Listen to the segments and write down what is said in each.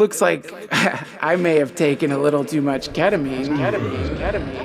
Looks like I may have taken a little too much. Ketamine, ketamine, ketamine,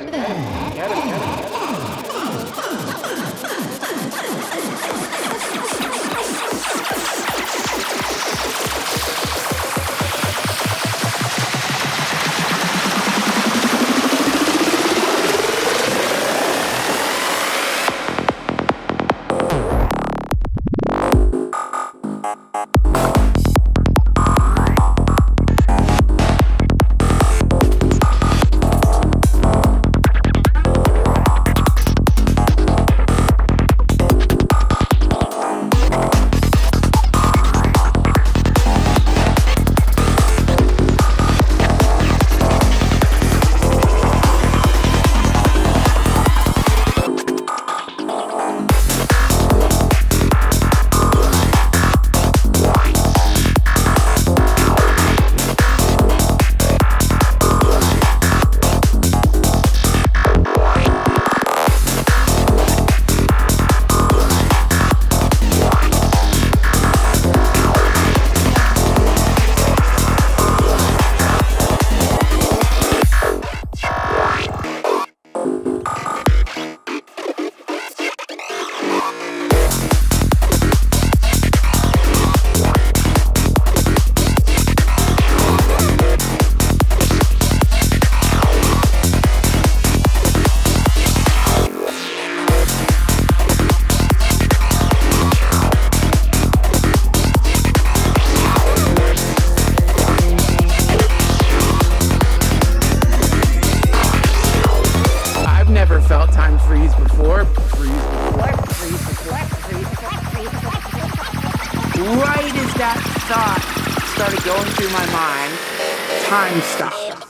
thought started going through my mind, time stopped.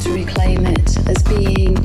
to reclaim it as being